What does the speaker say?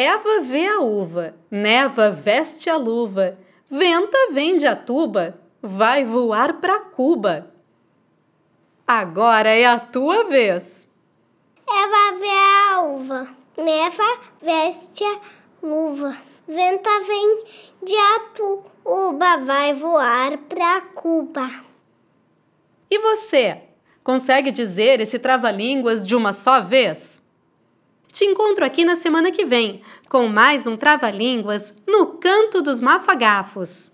Eva vê a uva, neva veste a luva, venta vende a tuba, vai voar pra Cuba. Agora é a tua vez. Eva vê a uva, neva veste a luva, venta vende a tuba, vai voar pra Cuba. E você? Consegue dizer esse trava-línguas de uma só vez? Te encontro aqui na semana que vem com mais um Trava-Línguas no Canto dos Mafagafos.